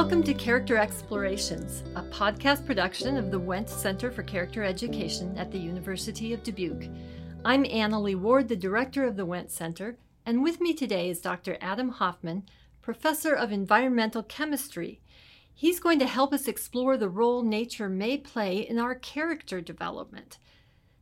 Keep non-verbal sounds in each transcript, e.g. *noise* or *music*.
Welcome to Character Explorations, a podcast production of the Wendt Center for Character Education at the University of Dubuque. I'm Annalee Ward, the director of the Wendt Center, and with me today is Dr. Adam Hoffman, professor of environmental chemistry. He's going to help us explore the role nature may play in our character development.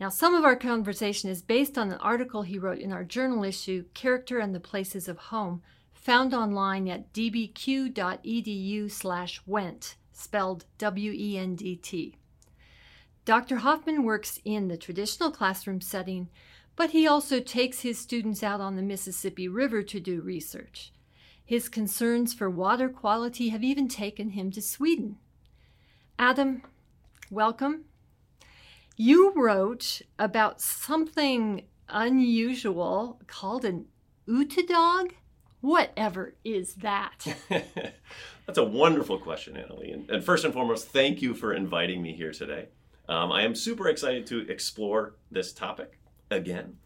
Now, some of our conversation is based on an article he wrote in our journal issue, Character and the Places of Home found online at dbq.edu slash wendt, spelled W-E-N-D-T. Dr. Hoffman works in the traditional classroom setting, but he also takes his students out on the Mississippi River to do research. His concerns for water quality have even taken him to Sweden. Adam, welcome. You wrote about something unusual called an utedag? Whatever is that? *laughs* That's a wonderful question, Annalee. And, and, first and foremost, thank you for inviting me here today. Um, I am super excited to explore this topic again.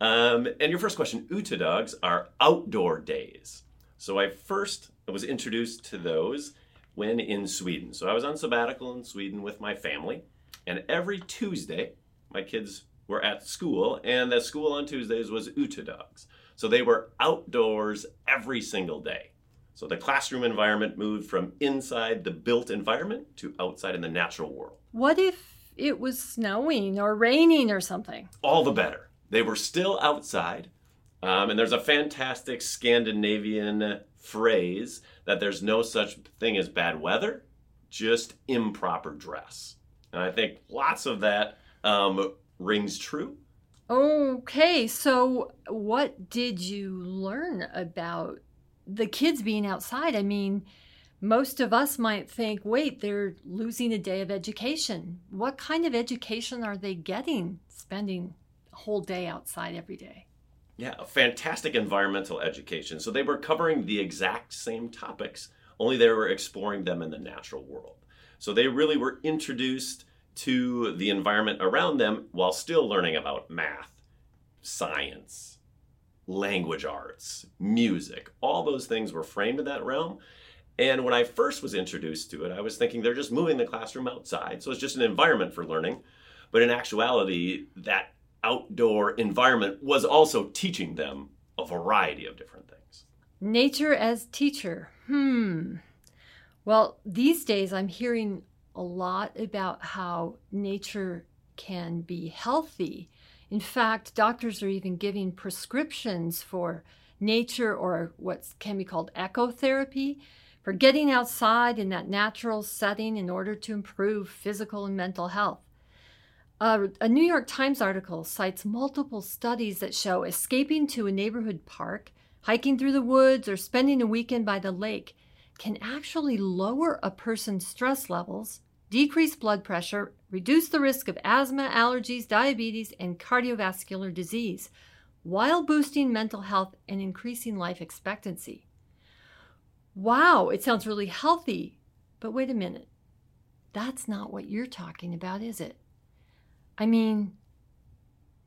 Um, and your first question, Utedags are outdoor days. So I first was introduced to those when in Sweden. So I was on sabbatical in Sweden with my family, and every Tuesday, my kids were at school, and the school on Tuesdays was Utedags. So they were outdoors every single day. So the classroom environment moved from inside the built environment to outside in the natural world. What if it was snowing or raining or something? All the better. They were still outside. Um, and there's a fantastic Scandinavian phrase that there's no such thing as bad weather, just improper dress. And I think lots of that um, rings true Okay, so what did you learn about the kids being outside? I mean, most of us might think, wait, they're losing a day of education. What kind of education are they getting spending a whole day outside every day? Yeah, a fantastic environmental education. So they were covering the exact same topics, only they were exploring them in the natural world. So they really were introduced to the environment around them while still learning about math, science, language arts, music. All those things were framed in that realm. And when I first was introduced to it, I was thinking they're just moving the classroom outside. So it's just an environment for learning. But in actuality, that outdoor environment was also teaching them a variety of different things. Nature as teacher. Hmm. Well, these days I'm hearing a lot about how nature can be healthy. In fact, doctors are even giving prescriptions for nature or what can be called ecotherapy for getting outside in that natural setting in order to improve physical and mental health. Uh, a New York Times article cites multiple studies that show escaping to a neighborhood park, hiking through the woods, or spending a weekend by the lake can actually lower a person's stress levels, decrease blood pressure, reduce the risk of asthma, allergies, diabetes, and cardiovascular disease, while boosting mental health and increasing life expectancy. Wow, it sounds really healthy. But wait a minute. That's not what you're talking about, is it? I mean,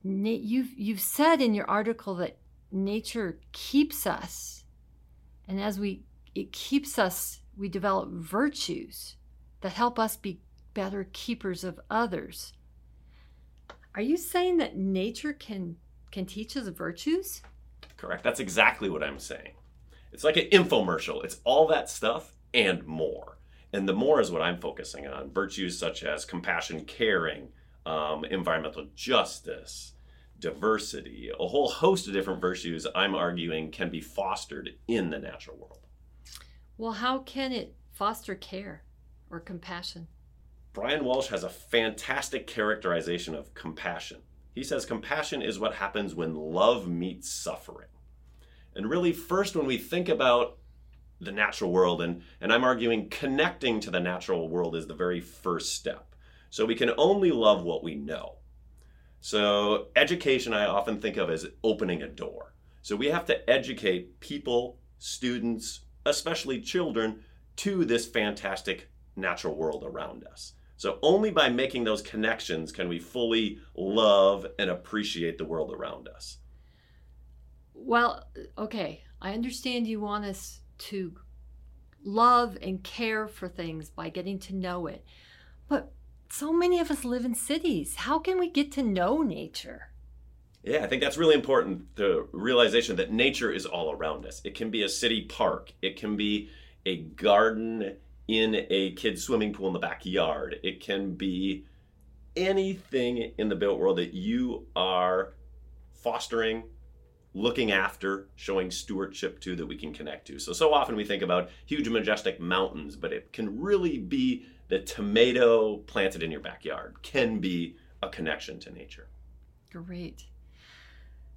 you've, you've said in your article that nature keeps us. And as we it keeps us, we develop virtues that help us be better keepers of others. Are you saying that nature can can teach us virtues? Correct. That's exactly what I'm saying. It's like an infomercial. It's all that stuff and more. And the more is what I'm focusing on. Virtues such as compassion, caring, um, environmental justice, diversity, a whole host of different virtues I'm arguing can be fostered in the natural world. Well, how can it foster care or compassion? Brian Walsh has a fantastic characterization of compassion. He says compassion is what happens when love meets suffering. And really, first, when we think about the natural world, and, and I'm arguing connecting to the natural world is the very first step. So we can only love what we know. So, education I often think of as opening a door. So, we have to educate people, students, especially children, to this fantastic natural world around us. So only by making those connections can we fully love and appreciate the world around us. Well, okay, I understand you want us to love and care for things by getting to know it. But so many of us live in cities. How can we get to know nature? Yeah, I think that's really important the realization that nature is all around us. It can be a city park, it can be a garden in a kid's swimming pool in the backyard, it can be anything in the built world that you are fostering, looking after, showing stewardship to that we can connect to. So, so often we think about huge, majestic mountains, but it can really be the tomato planted in your backyard, can be a connection to nature. Great.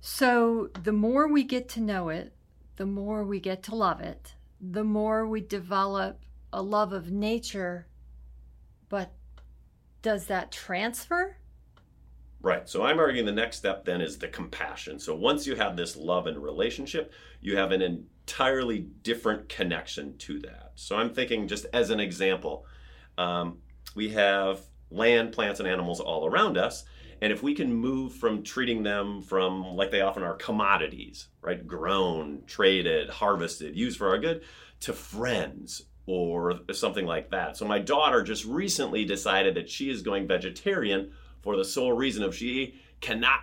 So, the more we get to know it, the more we get to love it, the more we develop a love of nature. But does that transfer? Right. So I'm arguing the next step then is the compassion. So once you have this love and relationship, you have an entirely different connection to that. So I'm thinking, just as an example, um, we have land, plants, and animals all around us. And if we can move from treating them from like they often are commodities, right? Grown, traded, harvested, used for our good, to friends or something like that. So my daughter just recently decided that she is going vegetarian for the sole reason of she cannot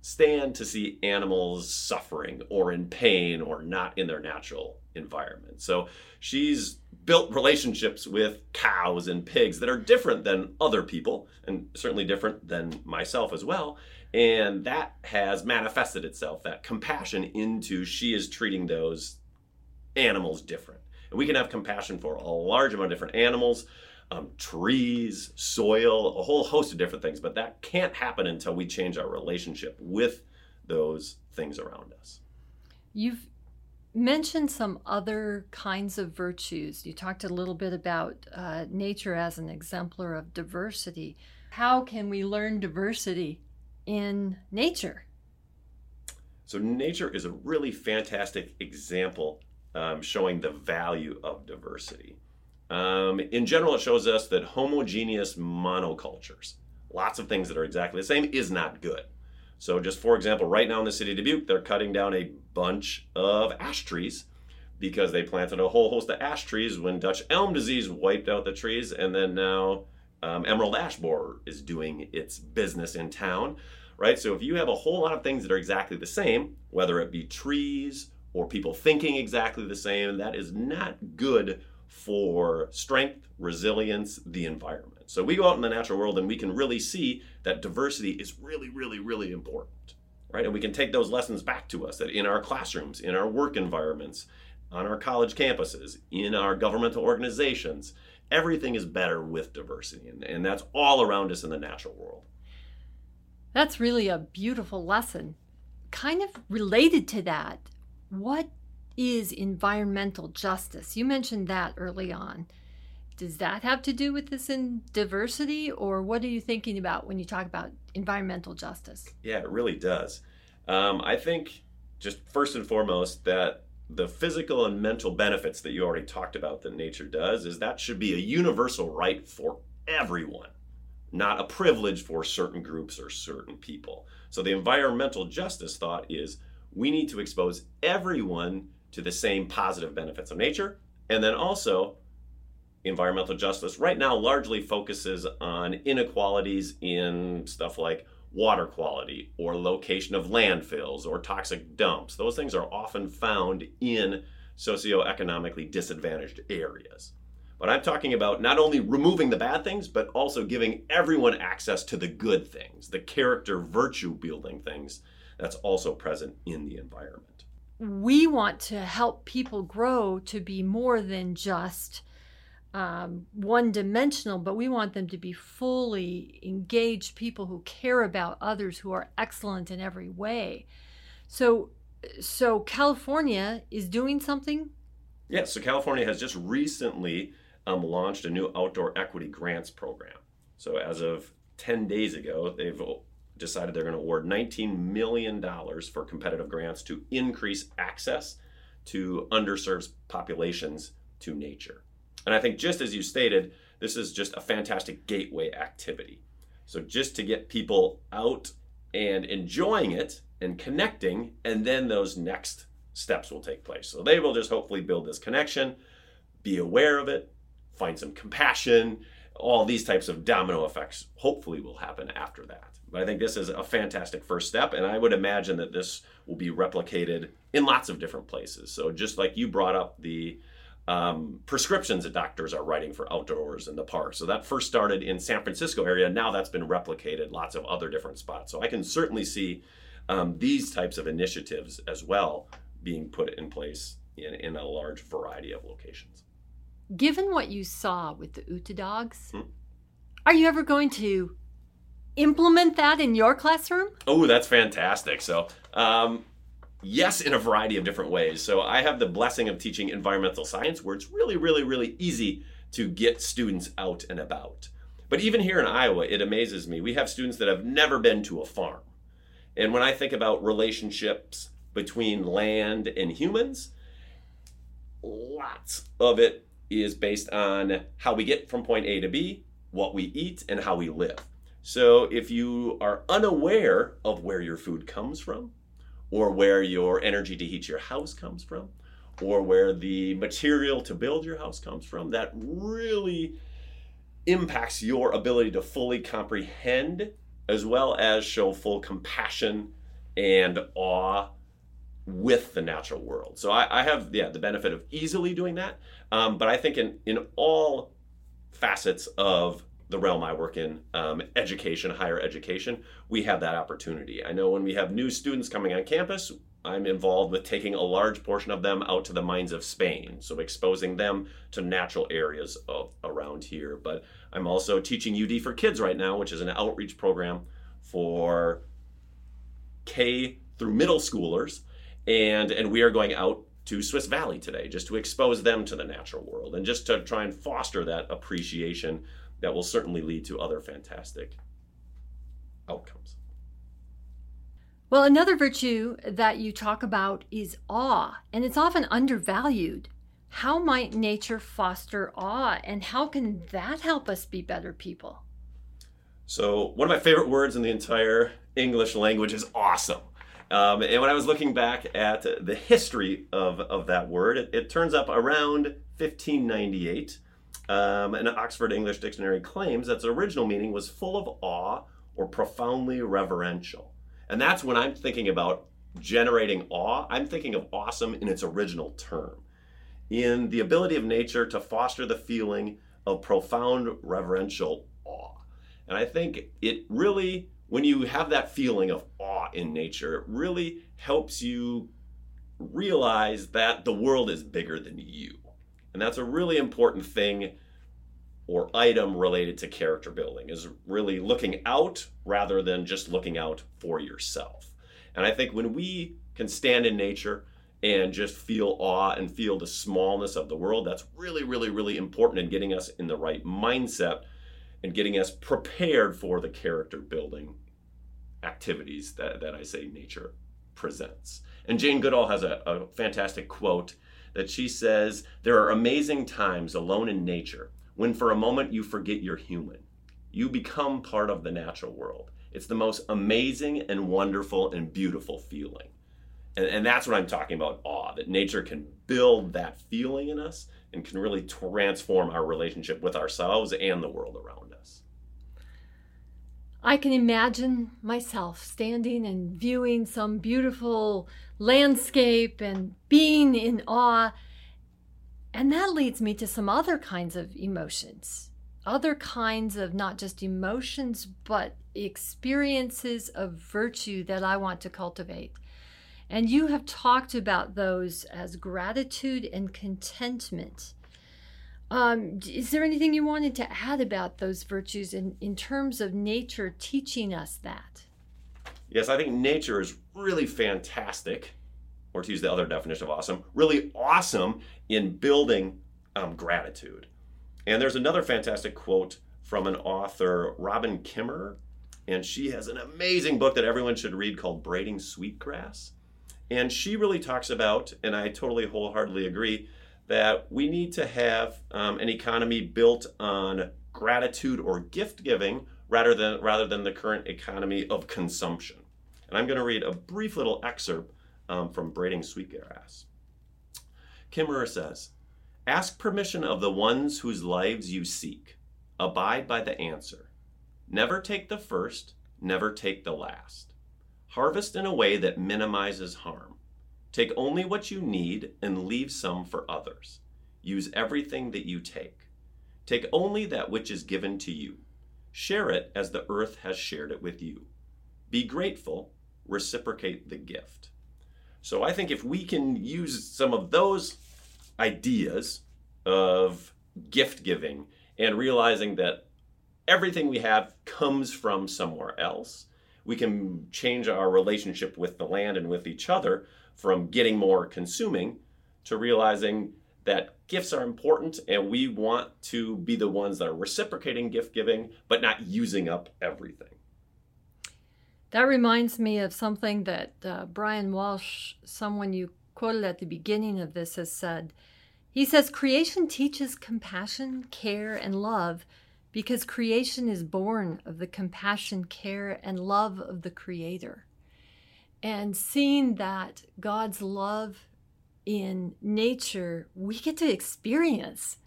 stand to see animals suffering or in pain or not in their natural environment. So she's built relationships with cows and pigs that are different than other people and certainly different than myself as well. And that has manifested itself, that compassion into she is treating those animals different. And we can have compassion for a large amount of different animals, um, trees, soil, a whole host of different things. But that can't happen until we change our relationship with those things around us. You've mentioned some other kinds of virtues. You talked a little bit about uh, nature as an exemplar of diversity. How can we learn diversity in nature? So, nature is a really fantastic example um, showing the value of diversity. Um, in general, it shows us that homogeneous monocultures, lots of things that are exactly the same, is not good. So, just for example, right now in the city of Dubuque, they're cutting down a bunch of ash trees because they planted a whole host of ash trees when Dutch elm disease wiped out the trees, and then now um, emerald ash borer is doing its business in town, right? So, if you have a whole lot of things that are exactly the same, whether it be trees or people thinking exactly the same, that is not good for strength, resilience, the environment. So we go out in the natural world and we can really see that diversity is really, really, really important, right? And we can take those lessons back to us that in our classrooms, in our work environments, on our college campuses, in our governmental organizations, everything is better with diversity. And, and that's all around us in the natural world. That's really a beautiful lesson. Kind of related to that, what is environmental justice? You mentioned that early on. Does that have to do with this in diversity, or what are you thinking about when you talk about environmental justice? Yeah, it really does. Um, I think just first and foremost that the physical and mental benefits that you already talked about that nature does is that should be a universal right for everyone, not a privilege for certain groups or certain people. So the environmental justice thought is we need to expose everyone to the same positive benefits of nature. And then also, environmental justice right now largely focuses on inequalities in stuff like water quality or location of landfills or toxic dumps. Those things are often found in socioeconomically disadvantaged areas. But I'm talking about not only removing the bad things, but also giving everyone access to the good things, the character virtue building things that's also present in the environment we want to help people grow to be more than just um, one dimensional, but we want them to be fully engaged people who care about others, who are excellent in every way. So, so California is doing something. Yes, yeah, so California has just recently um, launched a new outdoor equity grants program. So as of 10 days ago, they've decided they're going to award $19 million for competitive grants to increase access to underserved populations to nature. And I think, just as you stated, this is just a fantastic gateway activity. So, just to get people out and enjoying it and connecting, and then those next steps will take place. So, they will just hopefully build this connection, be aware of it, find some compassion, all these types of domino effects hopefully will happen after that. But I think this is a fantastic first step, and I would imagine that this will be replicated in lots of different places. So, just like you brought up the um, prescriptions that doctors are writing for outdoors in the park. So that first started in San Francisco area. Now that's been replicated lots of other different spots. So I can certainly see um, these types of initiatives as well being put in place in, in a large variety of locations. Given what you saw with the Utedags, hmm? are you ever going to implement that in your classroom? Oh, that's fantastic. So, um, yes, in a variety of different ways. So, I have the blessing of teaching environmental science where it's really, really, really easy to get students out and about. But even here in Iowa, it amazes me. We have students that have never been to a farm. And when I think about relationships between land and humans, lots of it is based on how we get from point A to B, what we eat, and how we live. So if you are unaware of where your food comes from, or where your energy to heat your house comes from, or where the material to build your house comes from, that really impacts your ability to fully comprehend as well as show full compassion and awe with the natural world. So I, I have yeah the benefit of easily doing that, um, but I think in in all facets of the realm I work in, um, education, higher education, we have that opportunity. I know when we have new students coming on campus, I'm involved with taking a large portion of them out to the mines of Spain, so exposing them to natural areas of, around here. But I'm also teaching UD for Kids right now, which is an outreach program for K through middle schoolers, and and we are going out to Swiss Valley today just to expose them to the natural world and just to try and foster that appreciation that will certainly lead to other fantastic outcomes. Well, another virtue that you talk about is awe, and it's often undervalued. How might nature foster awe, and how can that help us be better people? So, one of my favorite words in the entire English language is awesome. Um, and when I was looking back at the history of, of that word, it, it turns up around 1598 um, an Oxford English Dictionary claims that its original meaning was full of awe or profoundly reverential. And that's when I'm thinking about generating awe, I'm thinking of awesome in its original term. In the ability of nature to foster the feeling of profound reverential awe. And I think it really, when you have that feeling of awe in nature, it really helps you realize that the world is bigger than you. And that's a really important thing or item related to character building is really looking out rather than just looking out for yourself. And I think when we can stand in nature and just feel awe and feel the smallness of the world, that's really, really, really important in getting us in the right mindset and getting us prepared for the character building activities that, that I say nature presents. And Jane Goodall has a, a fantastic quote that she says, There are amazing times alone in nature when for a moment you forget you're human. You become part of the natural world. It's the most amazing and wonderful and beautiful feeling. And, and that's what I'm talking about awe, that nature can build that feeling in us and can really transform our relationship with ourselves and the world around us. I can imagine myself standing and viewing some beautiful landscape and being in awe. And that leads me to some other kinds of emotions, other kinds of not just emotions, but experiences of virtue that I want to cultivate. And you have talked about those as gratitude and contentment. Um, is there anything you wanted to add about those virtues in, in terms of nature teaching us that? Yes, I think nature is really fantastic, or to use the other definition of awesome, really awesome in building um, gratitude. And there's another fantastic quote from an author, Robin Kimmerer, and she has an amazing book that everyone should read called Braiding Sweetgrass. And she really talks about, and I totally wholeheartedly agree, that we need to have um, an economy built on gratitude or gift giving rather than rather than the current economy of consumption. And I'm going to read a brief little excerpt um, from Braiding Sweetgrass. Kimmerer says, Ask permission of the ones whose lives you seek. Abide by the answer. Never take the first, never take the last. Harvest in a way that minimizes harm. Take only what you need and leave some for others. Use everything that you take. Take only that which is given to you. Share it as the earth has shared it with you. Be grateful, reciprocate the gift. So I think if we can use some of those ideas of gift giving and realizing that everything we have comes from somewhere else, we can change our relationship with the land and with each other from getting more consuming to realizing that gifts are important and we want to be the ones that are reciprocating gift giving but not using up everything. That reminds me of something that uh, Brian Walsh, someone you quoted at the beginning of this, has said. He says, Creation teaches compassion, care, and love because creation is born of the compassion, care, and love of the Creator. And seeing that God's love in nature, we get to experience.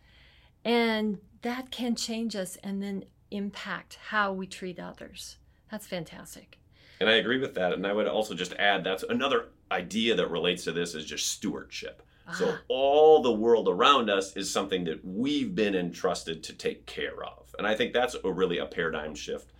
And that can change us and then impact how we treat others. That's fantastic. And I agree with that. And I would also just add that's another idea that relates to this is just stewardship. Ah. So all the world around us is something that we've been entrusted to take care of. And I think that's a really a paradigm shift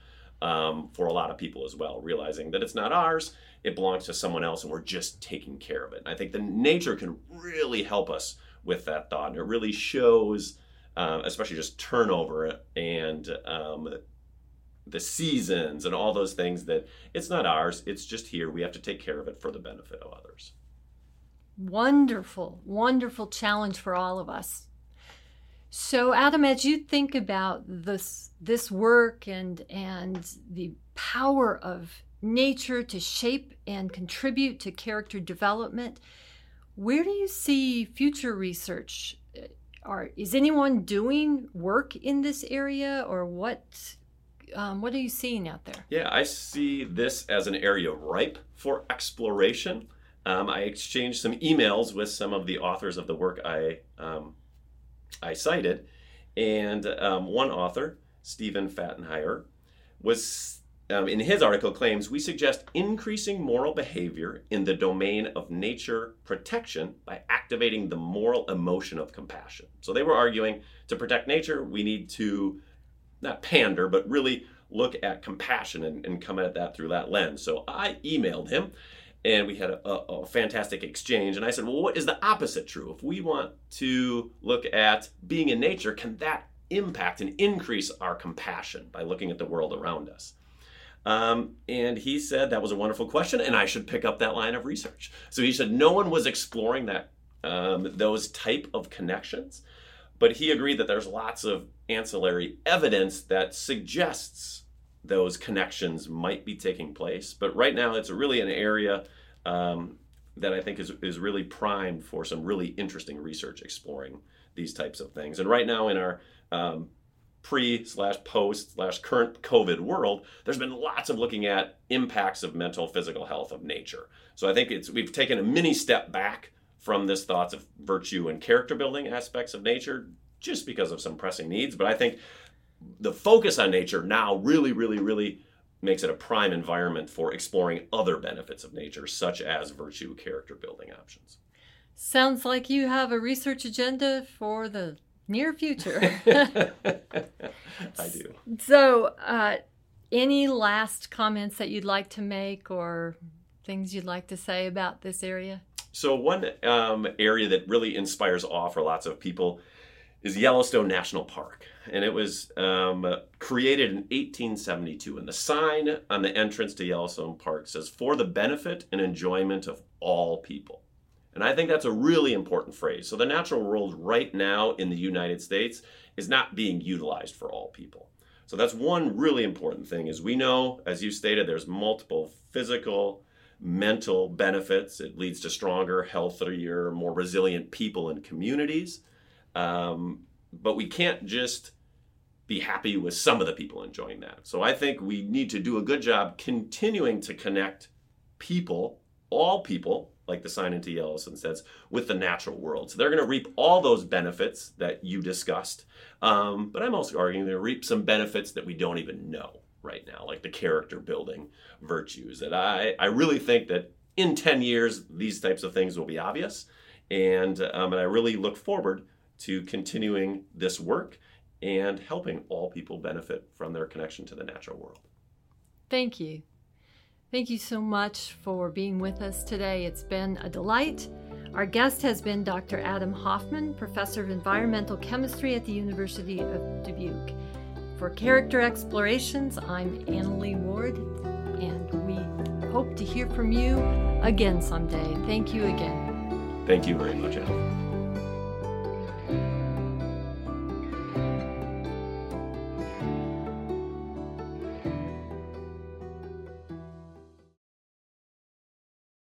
um, for a lot of people as well, realizing that it's not ours, it belongs to someone else, and we're just taking care of it. And I think the nature can really help us with that thought, and it really shows, uh, especially just turnover and um, the seasons and all those things that it's not ours, it's just here. We have to take care of it for the benefit of others. Wonderful, wonderful challenge for all of us. So, Adam, as you think about this this work and and the power of nature to shape and contribute to character development, where do you see future research? Are is anyone doing work in this area, or what? Um, what are you seeing out there? Yeah, I see this as an area ripe for exploration. Um, I exchanged some emails with some of the authors of the work I um, I cited. And um, one author, Stephen Pfattheicher, was um, in his article claims we suggest increasing moral behavior in the domain of nature protection by activating the moral emotion of compassion. So they were arguing to protect nature, we need to not pander, but really look at compassion and, and come at that through that lens. So I emailed him and we had a, a, a, fantastic exchange. And I said, Well, what is the opposite true? If we want to look at being in nature, can that impact and increase our compassion by looking at the world around us? Um, and he said that was a wonderful question, and I should pick up that line of research. So he said no one was exploring that um, those type of connections, but he agreed that there's lots of ancillary evidence that suggests those connections might be taking place. But right now, it's really an area um, that I think is, is really primed for some really interesting research exploring these types of things. And right now, in our um, pre slash post slash current COVID world, there's been lots of looking at impacts of mental physical health of nature. So I think it's we've taken a mini step back from this thoughts of virtue and character building aspects of nature just because of some pressing needs. But I think the focus on nature now really, really, really makes it a prime environment for exploring other benefits of nature, such as virtue character building options. Sounds like you have a research agenda for the near future. *laughs* *laughs* I do. So, uh, any last comments that you'd like to make or things you'd like to say about this area? So, one um, area that really inspires awe for lots of people is Yellowstone National Park. And it was um, created in 1872. And the sign on the entrance to Yellowstone Park says, for the benefit and enjoyment of all people. And I think that's a really important phrase. So the natural world right now in the United States is not being utilized for all people. So that's one really important thing is we know, as you stated, there's multiple physical, mental benefits. It leads to stronger, healthier, more resilient people and communities. Um, but we can't just be happy with some of the people enjoying that. So I think we need to do a good job continuing to connect people, all people, like the sign in T. Ellison says, with the natural world. So they're going to reap all those benefits that you discussed. Um, but I'm also arguing they're reap some benefits that we don't even know right now, like the character building virtues. That I, I really think that in 10 years, these types of things will be obvious. And, um, and I really look forward to continuing this work and helping all people benefit from their connection to the natural world. Thank you. Thank you so much for being with us today. It's been a delight. Our guest has been Dr. Adam Hoffman, Professor of Environmental Chemistry at the University of Dubuque. For Character Explorations, I'm Annalee Ward, and we hope to hear from you again someday. Thank you again. Thank you very much, Anna.